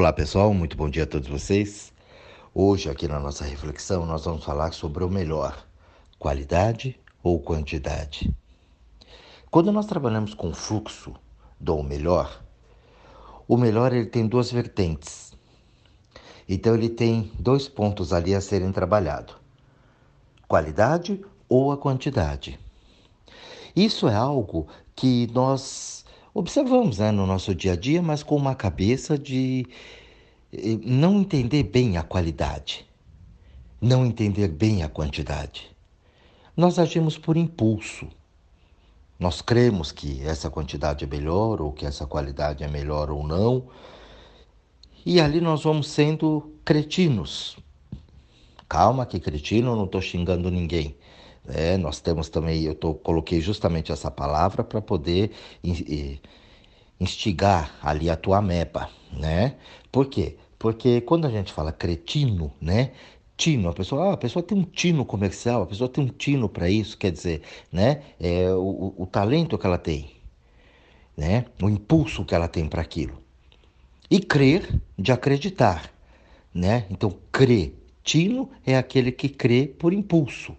Olá pessoal, muito bom dia a todos vocês. Hoje, aqui na nossa reflexão, nós vamos falar sobre o melhor: qualidade ou quantidade. Quando nós trabalhamos com fluxo do melhor, o melhor ele tem duas vertentes. Então ele tem dois pontos ali a serem trabalhados: qualidade ou a quantidade. Isso é algo que nós observamos né, no nosso dia a dia, mas com uma cabeça de eh, não entender bem a qualidade, não entender bem a quantidade. Nós agimos por impulso. Nós cremos que essa quantidade é melhor ou que essa qualidade é melhor ou não. E ali nós vamos sendo cretinos. Calma que cretino, não estou xingando ninguém. É, nós temos também, eu tô, coloquei justamente essa palavra para poder instigar ali a tua meba, né? Por quê? Porque quando a gente fala cretino, né? Tino, a pessoa, ah, a pessoa tem um tino comercial, a pessoa tem um tino para isso, quer dizer, né? É o, o talento que ela tem, né? O impulso que ela tem para aquilo. E crer de acreditar, né? Então, crer, tino é aquele que crê por impulso.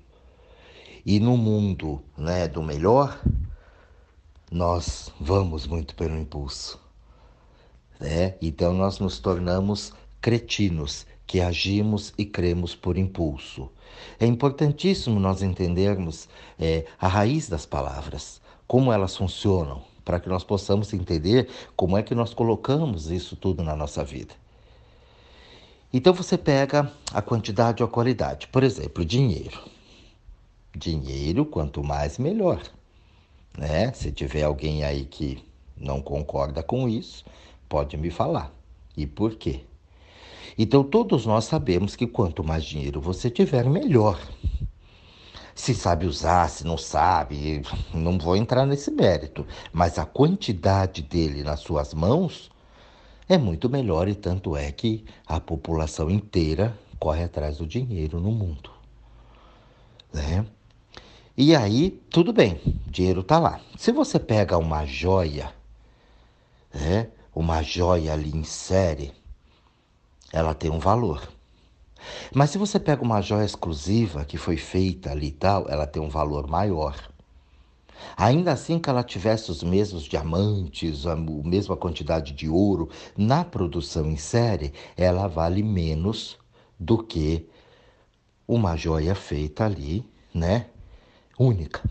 E no mundo né, do melhor, nós vamos muito pelo impulso. Né? Então nós nos tornamos cretinos que agimos e cremos por impulso. É importantíssimo nós entendermos é, a raiz das palavras, como elas funcionam, para que nós possamos entender como é que nós colocamos isso tudo na nossa vida. Então você pega a quantidade ou a qualidade. Por exemplo, dinheiro. Dinheiro, quanto mais, melhor. Né? Se tiver alguém aí que não concorda com isso, pode me falar. E por quê? Então, todos nós sabemos que quanto mais dinheiro você tiver, melhor. Se sabe usar, se não sabe, não vou entrar nesse mérito. Mas a quantidade dele nas suas mãos é muito melhor, e tanto é que a população inteira corre atrás do dinheiro no mundo. Né? E aí, tudo bem, dinheiro está lá. Se você pega uma joia, né, uma joia ali em série, ela tem um valor. Mas se você pega uma joia exclusiva que foi feita ali e tal, ela tem um valor maior. Ainda assim que ela tivesse os mesmos diamantes, a mesma quantidade de ouro na produção em série, ela vale menos do que uma joia feita ali, né, única.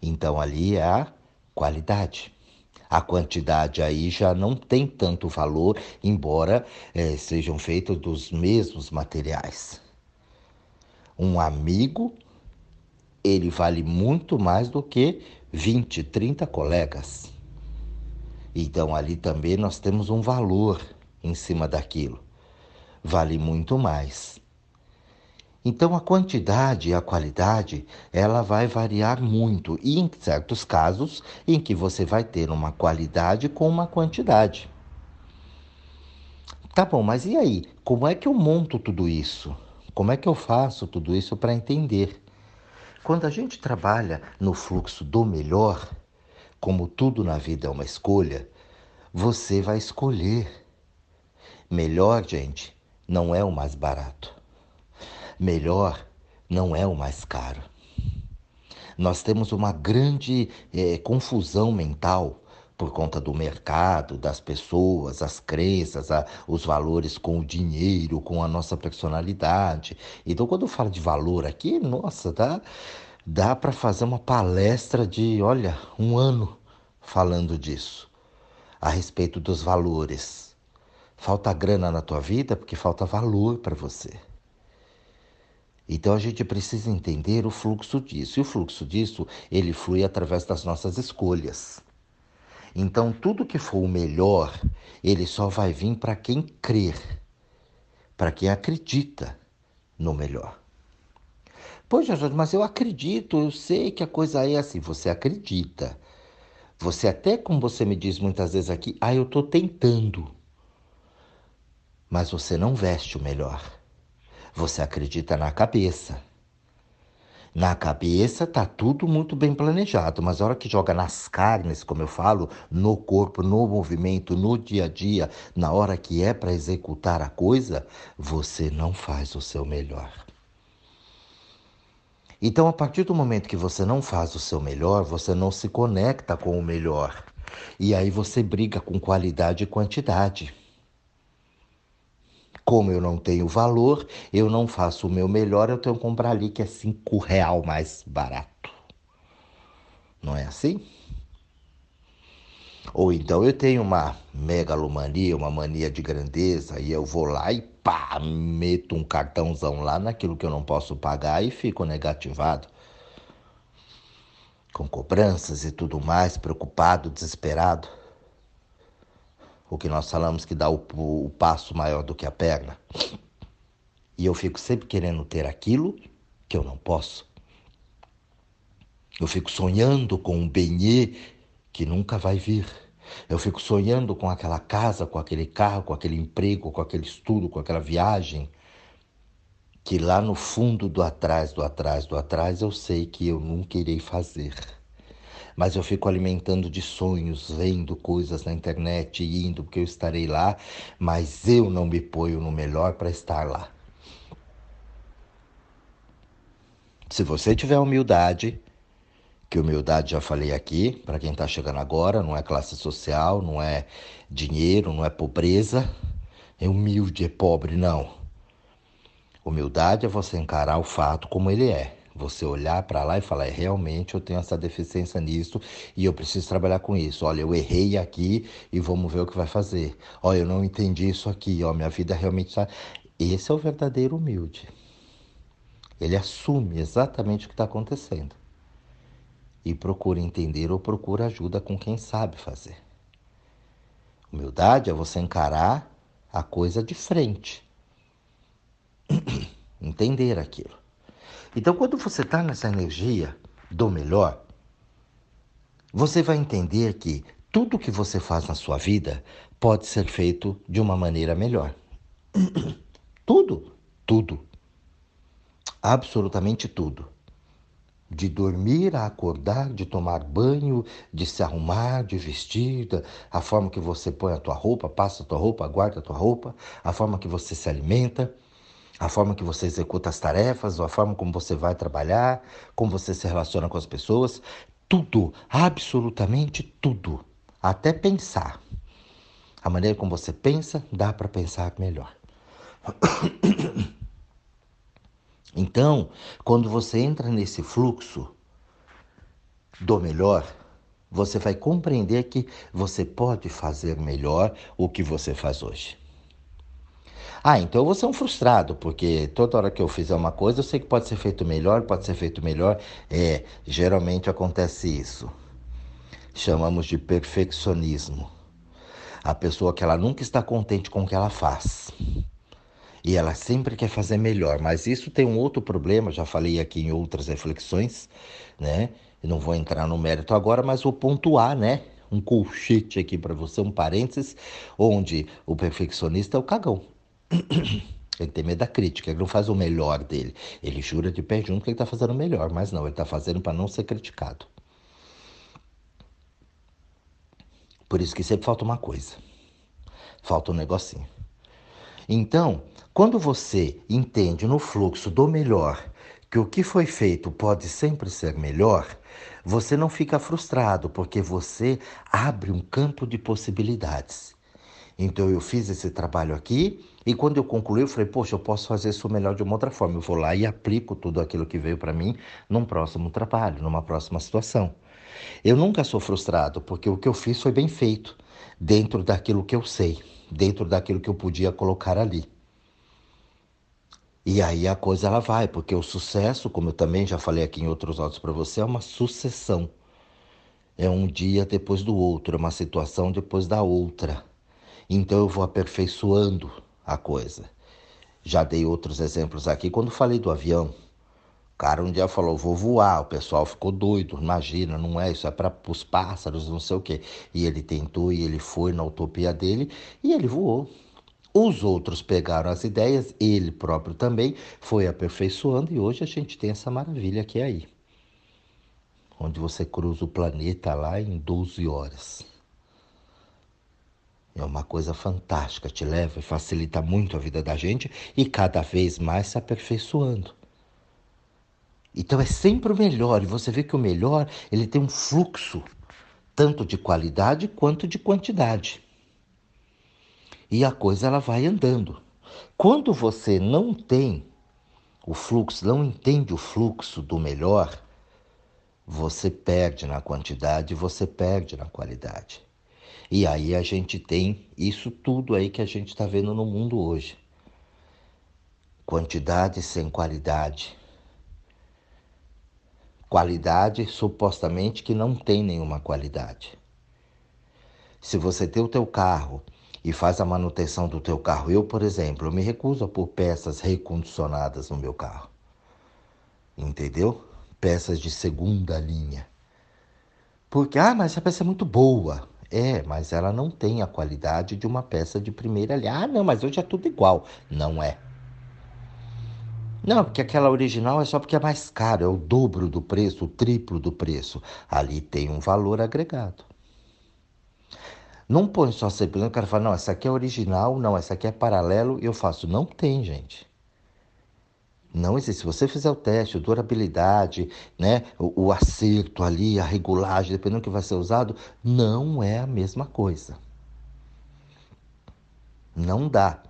Então ali é a qualidade. A quantidade aí já não tem tanto valor, embora é, sejam feitos dos mesmos materiais. Um amigo, ele vale muito mais do que 20, 30 colegas. Então ali também nós temos um valor em cima daquilo. Vale muito mais. Então a quantidade e a qualidade, ela vai variar muito e em certos casos em que você vai ter uma qualidade com uma quantidade. Tá bom, mas e aí? Como é que eu monto tudo isso? Como é que eu faço tudo isso para entender? Quando a gente trabalha no fluxo do melhor, como tudo na vida é uma escolha, você vai escolher. Melhor, gente, não é o mais barato melhor não é o mais caro. Nós temos uma grande é, confusão mental por conta do mercado, das pessoas, as crenças, a, os valores com o dinheiro, com a nossa personalidade. Então, quando eu falo de valor aqui, nossa, dá, dá para fazer uma palestra de, olha, um ano falando disso, a respeito dos valores. Falta grana na tua vida porque falta valor para você. Então a gente precisa entender o fluxo disso. E o fluxo disso, ele flui através das nossas escolhas. Então tudo que for o melhor, ele só vai vir para quem crer, para quem acredita no melhor. Poxa, Jorge, mas eu acredito, eu sei que a coisa é assim. Você acredita. Você até, como você me diz muitas vezes aqui, ah, eu estou tentando. Mas você não veste o melhor. Você acredita na cabeça. Na cabeça tá tudo muito bem planejado, mas a hora que joga nas carnes, como eu falo, no corpo, no movimento, no dia a dia, na hora que é para executar a coisa, você não faz o seu melhor. Então, a partir do momento que você não faz o seu melhor, você não se conecta com o melhor. E aí você briga com qualidade e quantidade. Como eu não tenho valor, eu não faço o meu melhor, eu tenho que comprar ali que é cinco real mais barato. Não é assim? Ou então eu tenho uma megalomania, uma mania de grandeza, e eu vou lá e pá, meto um cartãozão lá naquilo que eu não posso pagar e fico negativado. Com cobranças e tudo mais, preocupado, desesperado o que nós falamos que dá o, o passo maior do que a perna. E eu fico sempre querendo ter aquilo que eu não posso. Eu fico sonhando com um benê que nunca vai vir. Eu fico sonhando com aquela casa, com aquele carro, com aquele emprego, com aquele estudo, com aquela viagem. Que lá no fundo do atrás, do atrás, do atrás, eu sei que eu nunca irei fazer mas eu fico alimentando de sonhos, vendo coisas na internet, indo, porque eu estarei lá, mas eu não me ponho no melhor para estar lá. Se você tiver humildade, que humildade já falei aqui, para quem está chegando agora, não é classe social, não é dinheiro, não é pobreza, é humilde, é pobre, não. Humildade é você encarar o fato como ele é. Você olhar para lá e falar, é, realmente eu tenho essa deficiência nisso e eu preciso trabalhar com isso. Olha, eu errei aqui e vamos ver o que vai fazer. Olha, eu não entendi isso aqui. Ó, minha vida realmente está. Esse é o verdadeiro humilde. Ele assume exatamente o que está acontecendo e procura entender ou procura ajuda com quem sabe fazer. Humildade é você encarar a coisa de frente, entender aquilo. Então, quando você está nessa energia do melhor, você vai entender que tudo que você faz na sua vida pode ser feito de uma maneira melhor. tudo, tudo. Absolutamente tudo. De dormir a acordar, de tomar banho, de se arrumar, de vestir, a forma que você põe a tua roupa, passa a tua roupa, guarda a tua roupa, a forma que você se alimenta a forma que você executa as tarefas, a forma como você vai trabalhar, como você se relaciona com as pessoas, tudo, absolutamente tudo, até pensar. A maneira como você pensa, dá para pensar melhor. Então, quando você entra nesse fluxo do melhor, você vai compreender que você pode fazer melhor o que você faz hoje. Ah, então eu vou ser um frustrado, porque toda hora que eu fizer uma coisa, eu sei que pode ser feito melhor, pode ser feito melhor. É, geralmente acontece isso. Chamamos de perfeccionismo. A pessoa que ela nunca está contente com o que ela faz. E ela sempre quer fazer melhor, mas isso tem um outro problema, já falei aqui em outras reflexões, né? Eu não vou entrar no mérito agora, mas vou pontuar, né? Um colchete aqui para você, um parênteses, onde o perfeccionista é o cagão. Ele tem medo da crítica, ele não faz o melhor dele. Ele jura de pé junto que ele está fazendo o melhor, mas não, ele está fazendo para não ser criticado. Por isso que sempre falta uma coisa. Falta um negocinho. Então, quando você entende no fluxo do melhor que o que foi feito pode sempre ser melhor, você não fica frustrado, porque você abre um campo de possibilidades. Então eu fiz esse trabalho aqui e quando eu concluí eu falei, poxa, eu posso fazer isso melhor de uma outra forma. Eu vou lá e aplico tudo aquilo que veio para mim num próximo trabalho, numa próxima situação. Eu nunca sou frustrado porque o que eu fiz foi bem feito, dentro daquilo que eu sei, dentro daquilo que eu podia colocar ali. E aí a coisa ela vai, porque o sucesso, como eu também já falei aqui em outros áudios para você, é uma sucessão. É um dia depois do outro, é uma situação depois da outra. Então eu vou aperfeiçoando a coisa. Já dei outros exemplos aqui quando falei do avião. O cara um dia falou, vou voar, o pessoal ficou doido, imagina, não é, isso é para os pássaros, não sei o quê. E ele tentou e ele foi na utopia dele e ele voou. Os outros pegaram as ideias, ele próprio também foi aperfeiçoando e hoje a gente tem essa maravilha que é aí. Onde você cruza o planeta lá em 12 horas. É uma coisa fantástica, te leva e facilita muito a vida da gente e cada vez mais se aperfeiçoando. Então é sempre o melhor, e você vê que o melhor, ele tem um fluxo tanto de qualidade quanto de quantidade e a coisa ela vai andando. Quando você não tem o fluxo, não entende o fluxo do melhor, você perde na quantidade, você perde na qualidade. E aí a gente tem isso tudo aí que a gente está vendo no mundo hoje. Quantidade sem qualidade. Qualidade supostamente que não tem nenhuma qualidade. Se você tem o teu carro e faz a manutenção do teu carro. Eu, por exemplo, eu me recuso a pôr peças recondicionadas no meu carro. Entendeu? Peças de segunda linha. Porque, ah, mas essa peça é muito boa. É, mas ela não tem a qualidade de uma peça de primeira linha. Ah, não, mas hoje é tudo igual. Não é. Não, porque aquela original é só porque é mais caro, é o dobro do preço, o triplo do preço. Ali tem um valor agregado. Não põe só sempre, o cara fala, não, essa aqui é original, não, essa aqui é paralelo, e eu faço. Não tem, gente. Não existe. Se você fizer o teste, durabilidade, né, o, o acerto ali, a regulagem, dependendo do que vai ser usado, não é a mesma coisa. Não dá.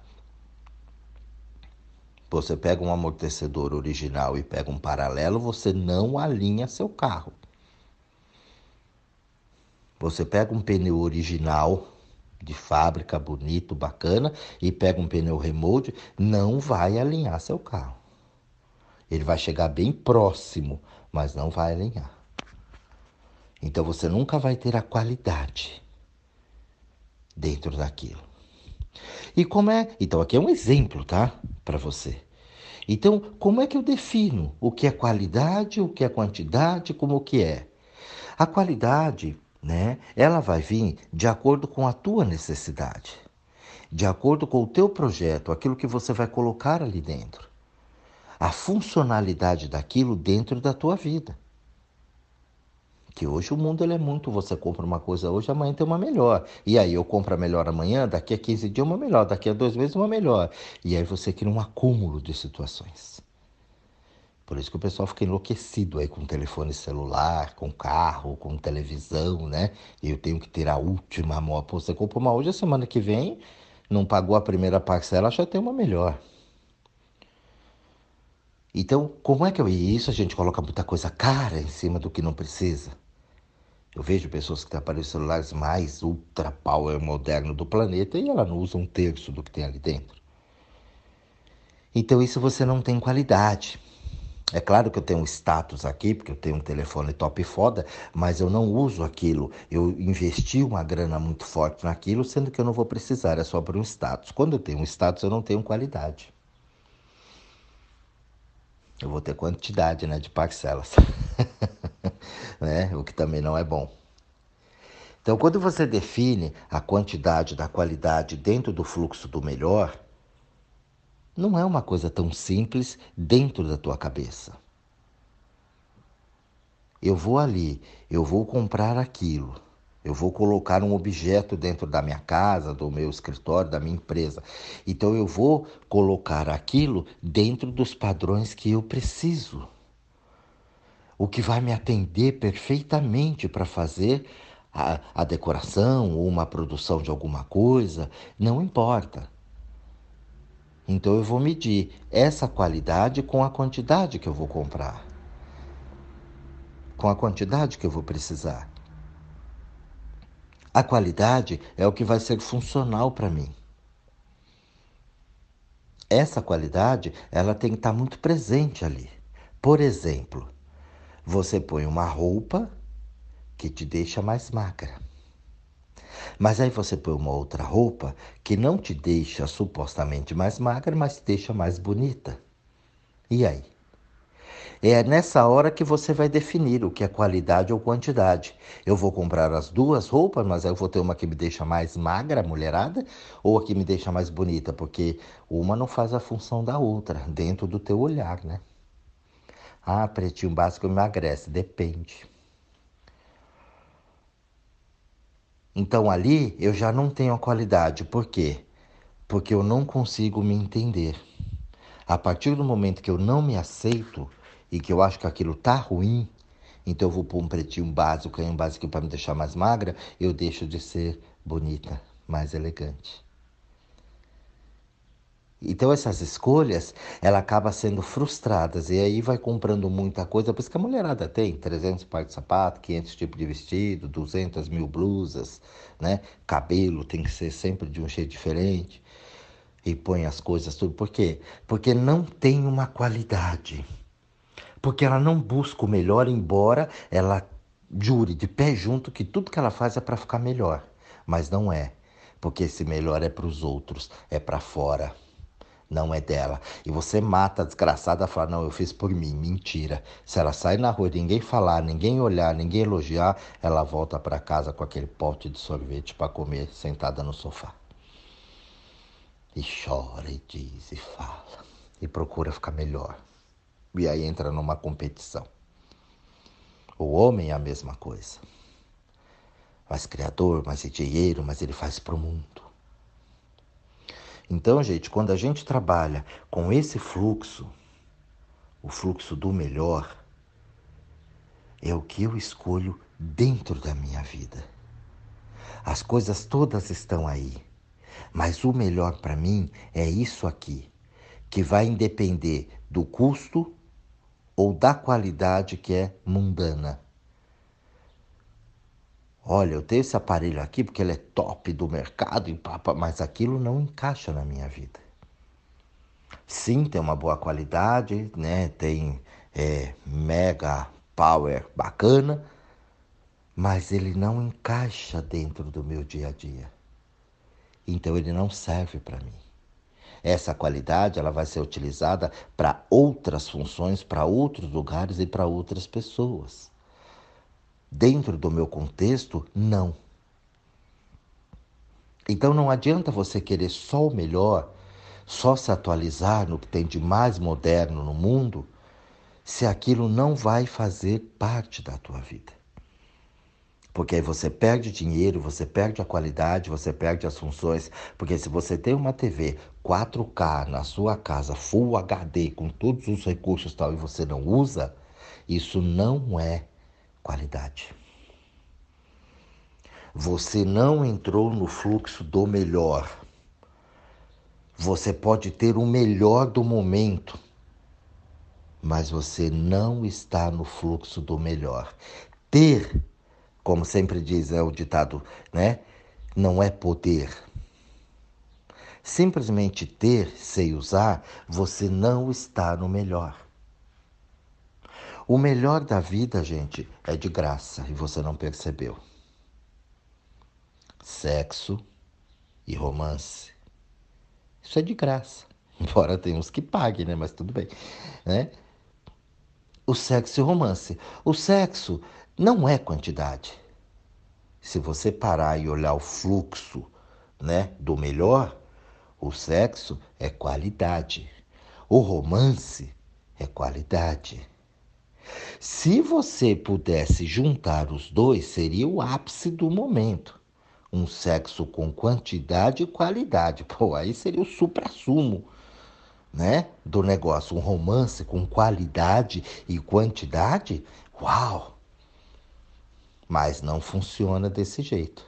Você pega um amortecedor original e pega um paralelo, você não alinha seu carro. Você pega um pneu original de fábrica, bonito, bacana, e pega um pneu remote, não vai alinhar seu carro. Ele vai chegar bem próximo, mas não vai alinhar. Então você nunca vai ter a qualidade dentro daquilo. E como é? Então aqui é um exemplo, tá? Para você. Então, como é que eu defino o que é qualidade, o que é quantidade, como o que é? A qualidade né? Ela vai vir de acordo com a tua necessidade, de acordo com o teu projeto, aquilo que você vai colocar ali dentro. A funcionalidade daquilo dentro da tua vida. Que hoje o mundo ele é muito, você compra uma coisa hoje, amanhã tem uma melhor. E aí eu compro a melhor amanhã, daqui a 15 dias uma melhor, daqui a dois meses uma melhor. E aí você cria um acúmulo de situações. Por isso que o pessoal fica enlouquecido aí com telefone celular, com carro, com televisão, né? Eu tenho que ter a última. Pô, você comprou uma hoje, a semana que vem, não pagou a primeira parcela, já tem uma melhor. Então, como é que eu... E isso a gente coloca muita coisa cara em cima do que não precisa. Eu vejo pessoas que têm aparelhos celulares mais ultra power moderno do planeta e ela não usa um terço do que tem ali dentro. Então, isso você não tem qualidade. É claro que eu tenho um status aqui, porque eu tenho um telefone top foda, mas eu não uso aquilo. Eu investi uma grana muito forte naquilo, sendo que eu não vou precisar, é só para um status. Quando eu tenho um status, eu não tenho qualidade. Eu vou ter quantidade né, de parcelas, né? o que também não é bom. Então, quando você define a quantidade da qualidade dentro do fluxo do melhor, não é uma coisa tão simples dentro da tua cabeça. Eu vou ali, eu vou comprar aquilo, eu vou colocar um objeto dentro da minha casa, do meu escritório, da minha empresa. Então eu vou colocar aquilo dentro dos padrões que eu preciso. O que vai me atender perfeitamente para fazer a, a decoração ou uma produção de alguma coisa, não importa. Então eu vou medir essa qualidade com a quantidade que eu vou comprar, com a quantidade que eu vou precisar. A qualidade é o que vai ser funcional para mim. Essa qualidade, ela tem que estar tá muito presente ali. Por exemplo, você põe uma roupa que te deixa mais magra. Mas aí você põe uma outra roupa que não te deixa supostamente mais magra, mas te deixa mais bonita. E aí? É nessa hora que você vai definir o que é qualidade ou quantidade. Eu vou comprar as duas roupas, mas eu vou ter uma que me deixa mais magra, mulherada, ou a que me deixa mais bonita, porque uma não faz a função da outra, dentro do teu olhar, né? Ah, pretinho básico emagrece, depende. Então ali eu já não tenho a qualidade. Por quê? Porque eu não consigo me entender. A partir do momento que eu não me aceito, e que eu acho que aquilo tá ruim, então eu vou pôr um pretinho básico, um básico para me deixar mais magra, eu deixo de ser bonita, mais elegante. Então essas escolhas, ela acaba sendo frustradas e aí vai comprando muita coisa, por isso que a mulherada tem 300 pares de sapato, 500 tipos de vestido, 200 mil blusas, né? Cabelo tem que ser sempre de um jeito diferente e põe as coisas tudo. Por quê? Porque não tem uma qualidade porque ela não busca o melhor, embora ela jure de pé junto que tudo que ela faz é para ficar melhor. Mas não é, porque esse melhor é para os outros, é para fora, não é dela. E você mata a desgraçada, fala: Não, eu fiz por mim. Mentira. Se ela sai na rua, ninguém falar, ninguém olhar, ninguém elogiar, ela volta para casa com aquele pote de sorvete para comer sentada no sofá. E chora, e diz, e fala, e procura ficar melhor. E aí entra numa competição. O homem é a mesma coisa. Mais criador, mais dinheiro, mas ele faz para o mundo. Então, gente, quando a gente trabalha com esse fluxo, o fluxo do melhor, é o que eu escolho dentro da minha vida. As coisas todas estão aí, mas o melhor para mim é isso aqui, que vai depender do custo ou da qualidade que é mundana. Olha, eu tenho esse aparelho aqui porque ele é top do mercado, mas aquilo não encaixa na minha vida. Sim, tem uma boa qualidade, né? Tem é, mega power bacana, mas ele não encaixa dentro do meu dia a dia. Então ele não serve para mim. Essa qualidade ela vai ser utilizada para outras funções, para outros lugares e para outras pessoas. Dentro do meu contexto, não. Então não adianta você querer só o melhor, só se atualizar no que tem de mais moderno no mundo, se aquilo não vai fazer parte da tua vida. Porque aí você perde dinheiro, você perde a qualidade, você perde as funções. Porque se você tem uma TV 4K na sua casa, Full HD, com todos os recursos tal, e você não usa, isso não é qualidade. Você não entrou no fluxo do melhor. Você pode ter o melhor do momento, mas você não está no fluxo do melhor. Ter como sempre diz é o ditado, né? Não é poder. Simplesmente ter, sei usar, você não está no melhor. O melhor da vida, gente, é de graça e você não percebeu. Sexo e romance. Isso é de graça. Embora tenha uns que paguem, né? Mas tudo bem. Né? O sexo e romance. O sexo não é quantidade. Se você parar e olhar o fluxo né, do melhor, o sexo é qualidade. O romance é qualidade. Se você pudesse juntar os dois, seria o ápice do momento. Um sexo com quantidade e qualidade. Pô, aí seria o supra-sumo né, do negócio. Um romance com qualidade e quantidade. Uau! Mas não funciona desse jeito.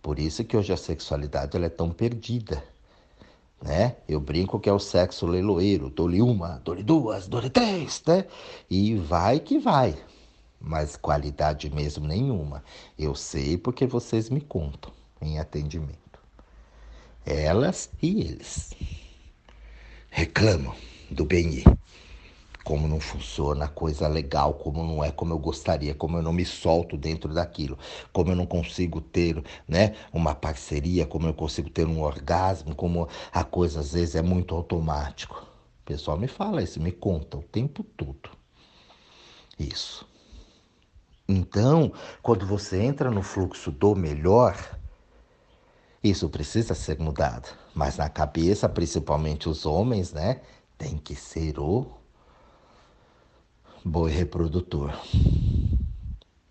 Por isso que hoje a sexualidade ela é tão perdida. Né? Eu brinco que é o sexo leiloeiro. Dou-lhe uma, dou-lhe duas, dou-lhe três, né? E vai que vai. Mas qualidade mesmo nenhuma. Eu sei porque vocês me contam em atendimento. Elas e eles reclamam do bem como não funciona coisa legal, como não é como eu gostaria, como eu não me solto dentro daquilo, como eu não consigo ter né, uma parceria, como eu consigo ter um orgasmo, como a coisa às vezes é muito automático. O pessoal me fala isso, me conta o tempo todo. isso. Então, quando você entra no fluxo do melhor, isso precisa ser mudado. Mas na cabeça, principalmente os homens, né? Tem que ser o boi reprodutor.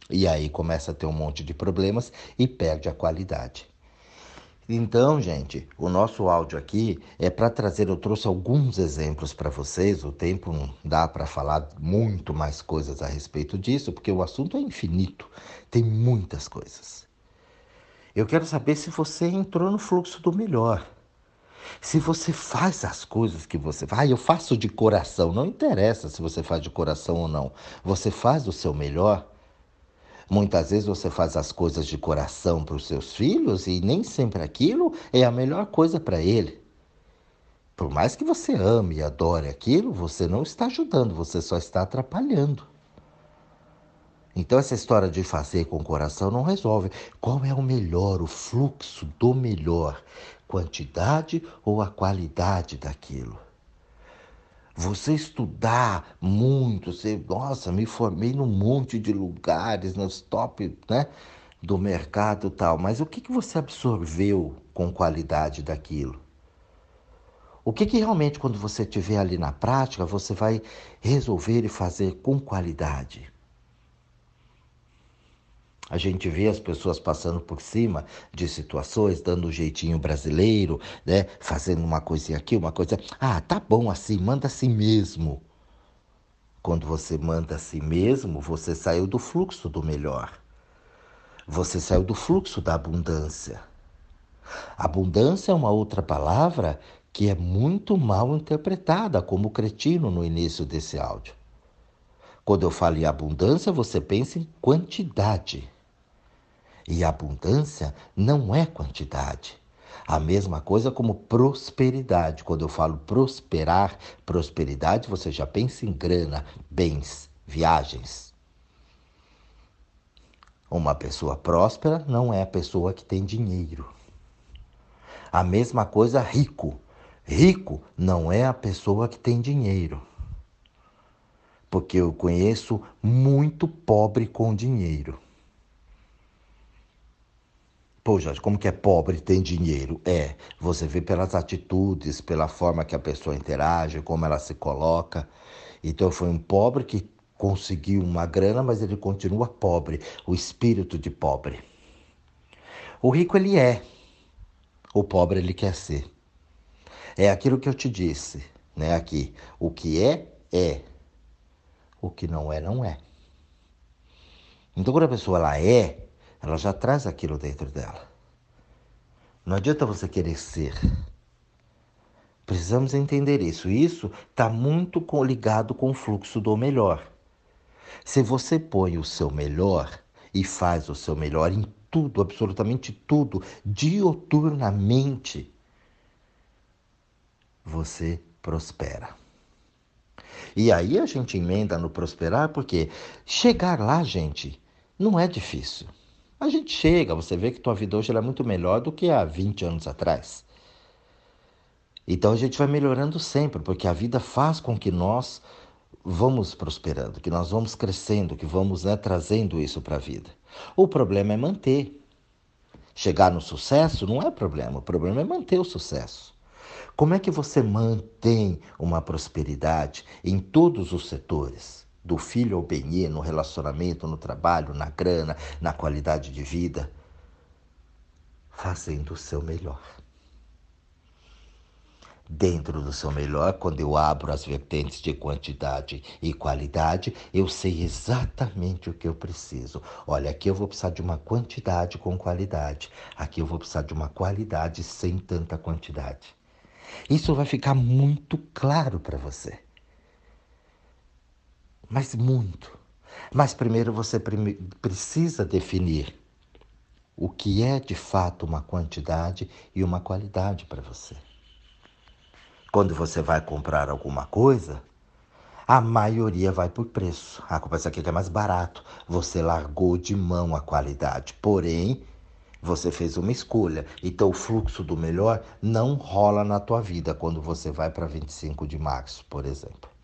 E aí começa a ter um monte de problemas e perde a qualidade. Então, gente, o nosso áudio aqui é para trazer, eu trouxe alguns exemplos para vocês, o tempo não dá para falar muito mais coisas a respeito disso, porque o assunto é infinito, tem muitas coisas. Eu quero saber se você entrou no fluxo do melhor. Se você faz as coisas que você faz, ah, eu faço de coração, não interessa se você faz de coração ou não. Você faz o seu melhor, Muitas vezes você faz as coisas de coração para os seus filhos e nem sempre aquilo é a melhor coisa para ele. Por mais que você ame e adore aquilo, você não está ajudando, você só está atrapalhando. Então, essa história de fazer com o coração não resolve. Qual é o melhor, o fluxo do melhor? Quantidade ou a qualidade daquilo? Você estudar muito, você, nossa, me formei num monte de lugares, nos top, né, do mercado tal, mas o que, que você absorveu com qualidade daquilo? O que, que realmente, quando você estiver ali na prática, você vai resolver e fazer com qualidade? A gente vê as pessoas passando por cima de situações, dando um jeitinho brasileiro, né? Fazendo uma coisinha aqui, uma coisa. Ah, tá bom assim, manda assim mesmo. Quando você manda assim mesmo, você saiu do fluxo do melhor. Você saiu do fluxo da abundância. Abundância é uma outra palavra que é muito mal interpretada como cretino no início desse áudio. Quando eu falo em abundância, você pensa em quantidade. E abundância não é quantidade. A mesma coisa como prosperidade. Quando eu falo prosperar, prosperidade, você já pensa em grana, bens, viagens. Uma pessoa próspera não é a pessoa que tem dinheiro. A mesma coisa rico. Rico não é a pessoa que tem dinheiro. Porque eu conheço muito pobre com dinheiro. Pô, Jorge, como que é pobre tem dinheiro? É, você vê pelas atitudes, pela forma que a pessoa interage, como ela se coloca. Então foi um pobre que conseguiu uma grana, mas ele continua pobre, o espírito de pobre. O rico ele é, o pobre ele quer ser. É aquilo que eu te disse, né, aqui. O que é é. O que não é não é. Então quando a pessoa ela é, ela já traz aquilo dentro dela. Não adianta você querer ser. Precisamos entender isso. Isso está muito ligado com o fluxo do melhor. Se você põe o seu melhor e faz o seu melhor em tudo, absolutamente tudo, dioturnamente, você prospera. E aí a gente emenda no prosperar, porque chegar lá, gente, não é difícil. A gente chega, você vê que tua vida hoje é muito melhor do que há 20 anos atrás. Então a gente vai melhorando sempre, porque a vida faz com que nós vamos prosperando, que nós vamos crescendo, que vamos né, trazendo isso para a vida. O problema é manter. Chegar no sucesso não é problema, o problema é manter o sucesso. Como é que você mantém uma prosperidade em todos os setores? Do filho ao benê, no relacionamento, no trabalho, na grana, na qualidade de vida, fazendo o seu melhor. Dentro do seu melhor, quando eu abro as vertentes de quantidade e qualidade, eu sei exatamente o que eu preciso. Olha, aqui eu vou precisar de uma quantidade com qualidade. Aqui eu vou precisar de uma qualidade sem tanta quantidade. Isso vai ficar muito claro para você mas muito. Mas primeiro você precisa definir o que é de fato uma quantidade e uma qualidade para você. Quando você vai comprar alguma coisa, a maioria vai por preço. Ah, compra isso aqui que é mais barato. Você largou de mão a qualidade. Porém, você fez uma escolha. Então, o fluxo do melhor não rola na tua vida quando você vai para 25 de março, por exemplo.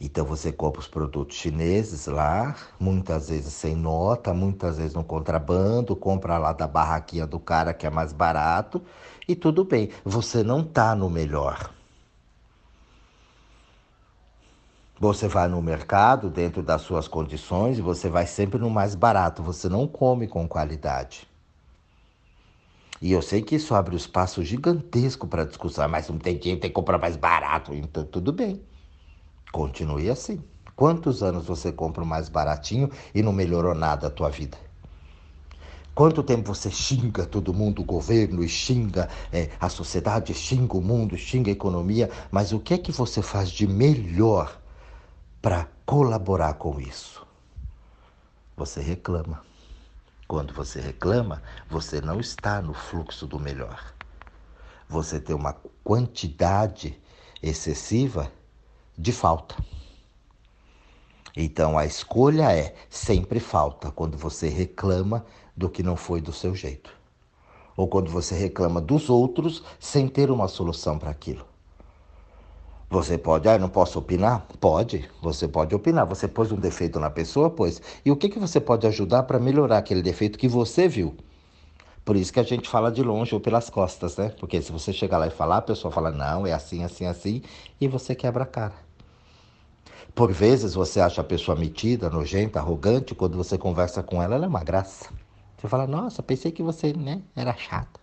Então você compra os produtos chineses lá, muitas vezes sem nota, muitas vezes no contrabando, compra lá da barraquinha do cara que é mais barato e tudo bem. Você não está no melhor. Você vai no mercado dentro das suas condições e você vai sempre no mais barato. Você não come com qualidade. E eu sei que isso abre um espaço gigantesco para discussão, mas não tem dinheiro, tem que comprar mais barato. Então tudo bem. Continue assim. Quantos anos você compra o mais baratinho e não melhorou nada a tua vida? Quanto tempo você xinga todo mundo, o governo, e xinga é, a sociedade, xinga o mundo, xinga a economia, mas o que é que você faz de melhor para colaborar com isso? Você reclama. Quando você reclama, você não está no fluxo do melhor. Você tem uma quantidade excessiva de falta. Então a escolha é sempre falta quando você reclama do que não foi do seu jeito. Ou quando você reclama dos outros sem ter uma solução para aquilo. Você pode, ah, não posso opinar? Pode, você pode opinar. Você pôs um defeito na pessoa, pois. E o que, que você pode ajudar para melhorar aquele defeito que você viu? Por isso que a gente fala de longe ou pelas costas, né? Porque se você chegar lá e falar, a pessoa fala, não, é assim, assim, assim, e você quebra a cara. Por vezes você acha a pessoa metida, nojenta, arrogante, quando você conversa com ela, ela é uma graça. Você fala, nossa, pensei que você né, era chata.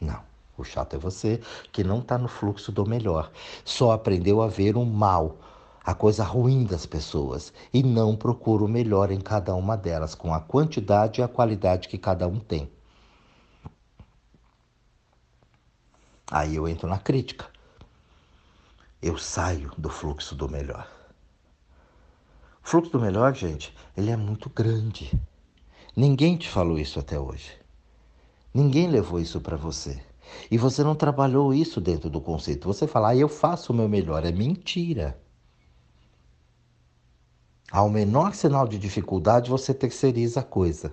Não, o chato é você que não está no fluxo do melhor. Só aprendeu a ver o mal, a coisa ruim das pessoas e não procura o melhor em cada uma delas, com a quantidade e a qualidade que cada um tem. Aí eu entro na crítica eu saio do fluxo do melhor. O fluxo do melhor, gente, ele é muito grande. Ninguém te falou isso até hoje. Ninguém levou isso para você. E você não trabalhou isso dentro do conceito. Você fala, ah, eu faço o meu melhor. É mentira. Ao menor sinal de dificuldade, você terceiriza a coisa.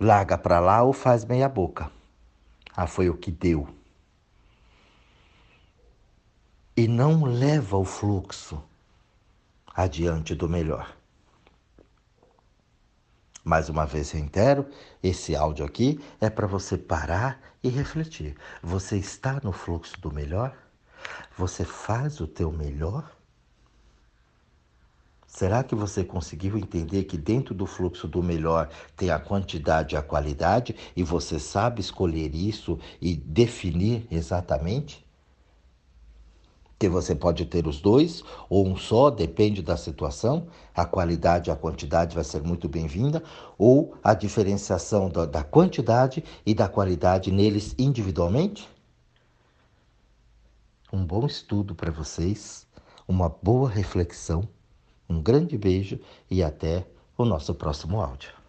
Larga para lá ou faz meia boca. Ah, foi o que deu e não leva o fluxo adiante do melhor. Mais uma vez reitero, esse áudio aqui é para você parar e refletir. Você está no fluxo do melhor? Você faz o teu melhor? Será que você conseguiu entender que dentro do fluxo do melhor tem a quantidade e a qualidade e você sabe escolher isso e definir exatamente? Que você pode ter os dois ou um só, depende da situação. A qualidade e a quantidade vai ser muito bem-vinda, ou a diferenciação da, da quantidade e da qualidade neles individualmente. Um bom estudo para vocês, uma boa reflexão, um grande beijo e até o nosso próximo áudio.